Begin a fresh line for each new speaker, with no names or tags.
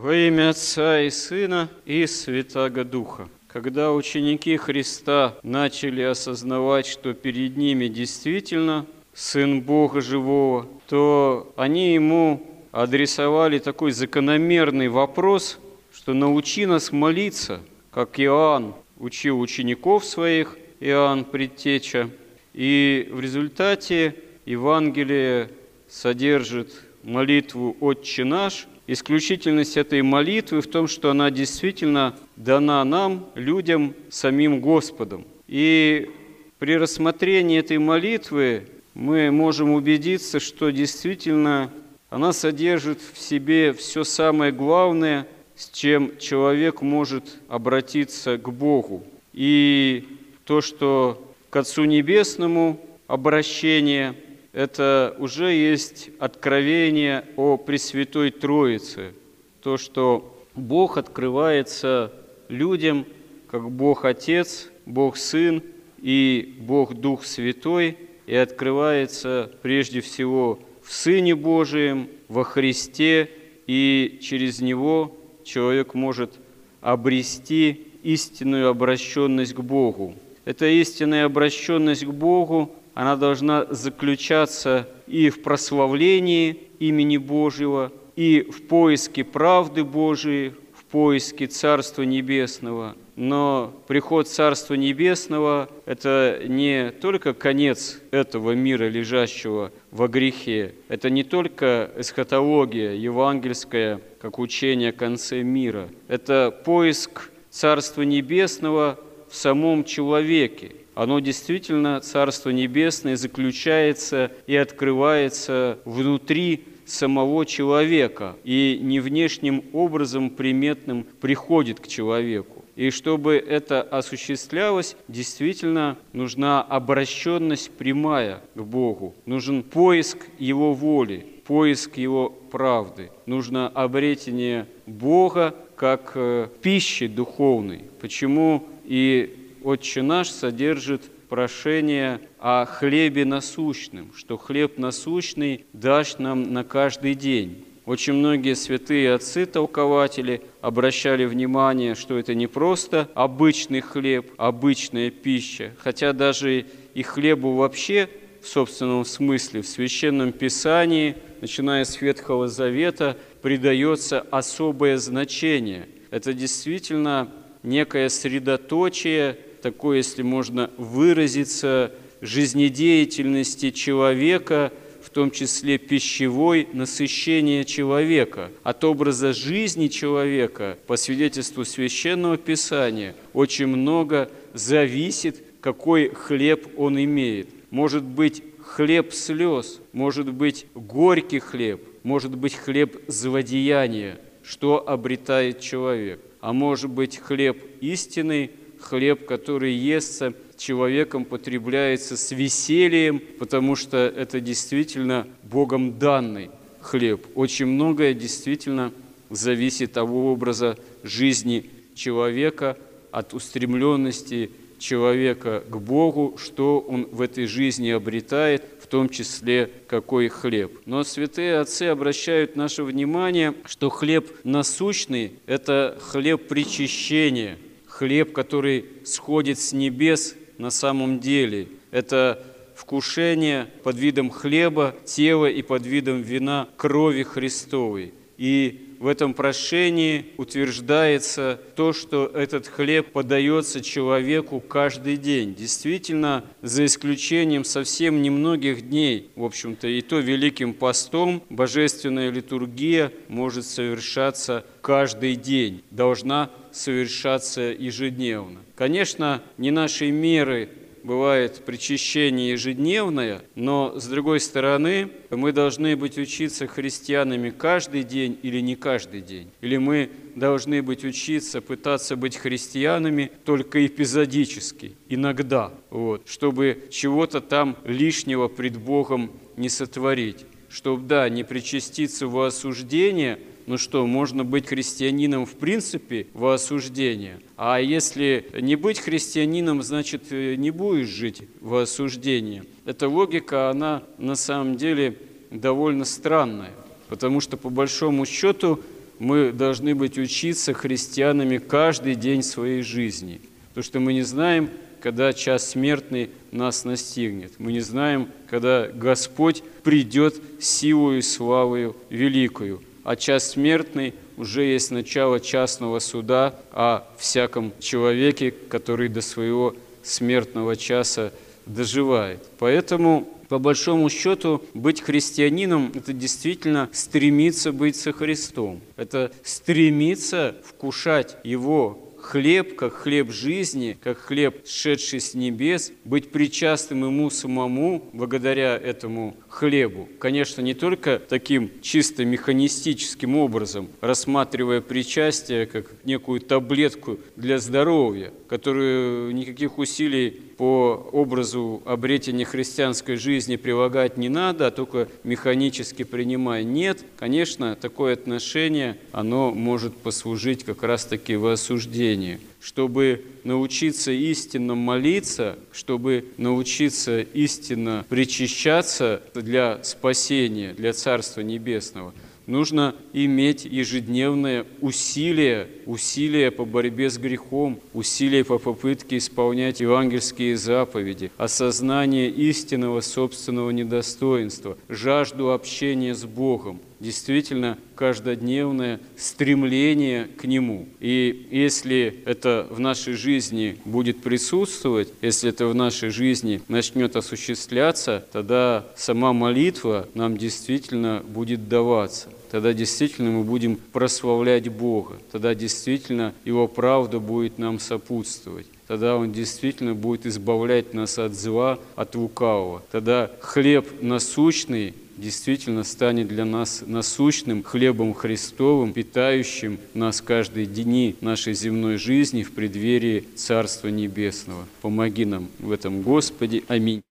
Во имя Отца и Сына и Святаго Духа. Когда ученики Христа начали осознавать, что перед ними действительно Сын Бога Живого, то они Ему адресовали такой закономерный вопрос, что научи нас молиться, как Иоанн учил учеников своих, Иоанн Предтеча. И в результате Евангелие содержит молитву «Отче наш», Исключительность этой молитвы в том, что она действительно дана нам, людям, самим Господом. И при рассмотрении этой молитвы мы можем убедиться, что действительно она содержит в себе все самое главное, с чем человек может обратиться к Богу. И то, что к Отцу Небесному обращение – это уже есть откровение о Пресвятой Троице, то, что Бог открывается людям, как Бог Отец, Бог Сын и Бог Дух Святой, и открывается прежде всего в Сыне Божием, во Христе, и через Него человек может обрести истинную обращенность к Богу. Эта истинная обращенность к Богу она должна заключаться и в прославлении имени Божьего, и в поиске правды Божией, в поиске Царства Небесного. Но приход Царства Небесного – это не только конец этого мира, лежащего во грехе. Это не только эсхатология евангельская, как учение о конце мира. Это поиск Царства Небесного в самом человеке оно действительно, Царство Небесное, заключается и открывается внутри самого человека и не внешним образом приметным приходит к человеку. И чтобы это осуществлялось, действительно нужна обращенность прямая к Богу. Нужен поиск Его воли, поиск Его правды. Нужно обретение Бога как э, пищи духовной. Почему и «Отче наш» содержит прошение о хлебе насущном, что хлеб насущный дашь нам на каждый день. Очень многие святые отцы-толкователи обращали внимание, что это не просто обычный хлеб, обычная пища, хотя даже и хлебу вообще в собственном смысле в Священном Писании, начиная с Ветхого Завета, придается особое значение. Это действительно некое средоточие такой, если можно выразиться, жизнедеятельности человека, в том числе пищевой, насыщение человека. От образа жизни человека, по свидетельству Священного Писания, очень много зависит, какой хлеб он имеет. Может быть хлеб слез, может быть горький хлеб, может быть хлеб злодеяния, что обретает человек. А может быть хлеб истины, хлеб, который естся человеком, потребляется с весельем, потому что это действительно Богом данный хлеб. Очень многое действительно зависит от образа жизни человека, от устремленности человека к Богу, что он в этой жизни обретает, в том числе какой хлеб. Но святые отцы обращают наше внимание, что хлеб насущный – это хлеб причащения – хлеб, который сходит с небес на самом деле. Это вкушение под видом хлеба, тела и под видом вина крови Христовой. И в этом прошении утверждается то, что этот хлеб подается человеку каждый день. Действительно, за исключением совсем немногих дней, в общем-то, и то Великим постом божественная литургия может совершаться каждый день, должна совершаться ежедневно. Конечно, не нашей меры бывает причащение ежедневное, но, с другой стороны, мы должны быть учиться христианами каждый день или не каждый день. Или мы должны быть учиться, пытаться быть христианами только эпизодически, иногда, вот, чтобы чего-то там лишнего пред Богом не сотворить. Чтобы, да, не причаститься в осуждение – ну что, можно быть христианином в принципе во осуждение. А если не быть христианином, значит, э, не будешь жить во осуждение. Эта логика, она на самом деле довольно странная, потому что по большому счету мы должны быть учиться христианами каждый день своей жизни, потому что мы не знаем, когда час смертный нас настигнет. Мы не знаем, когда Господь придет силою и славою великою. А час смертный уже есть начало частного суда о всяком человеке, который до своего смертного часа доживает. Поэтому по большому счету, быть христианином – это действительно стремиться быть со Христом. Это стремиться вкушать Его хлеб, как хлеб жизни, как хлеб, шедший с небес, быть причастным Ему самому благодаря этому хлебу. Конечно, не только таким чисто механистическим образом, рассматривая причастие как некую таблетку для здоровья, которую никаких усилий по образу обретения христианской жизни прилагать не надо, а только механически принимая. Нет, конечно, такое отношение, оно может послужить как раз-таки в осуждении. Чтобы научиться истинно молиться, чтобы научиться истинно причащаться для спасения, для Царства Небесного – нужно иметь ежедневное усилие, усилие по борьбе с грехом, усилие по попытке исполнять евангельские заповеди, осознание истинного собственного недостоинства, жажду общения с Богом, действительно каждодневное стремление к Нему. И если это в нашей жизни будет присутствовать, если это в нашей жизни начнет осуществляться, тогда сама молитва нам действительно будет даваться тогда действительно мы будем прославлять Бога, тогда действительно Его правда будет нам сопутствовать тогда Он действительно будет избавлять нас от зла, от лукавого. Тогда хлеб насущный действительно станет для нас насущным хлебом Христовым, питающим нас каждые дни нашей земной жизни в преддверии Царства Небесного. Помоги нам в этом, Господи. Аминь.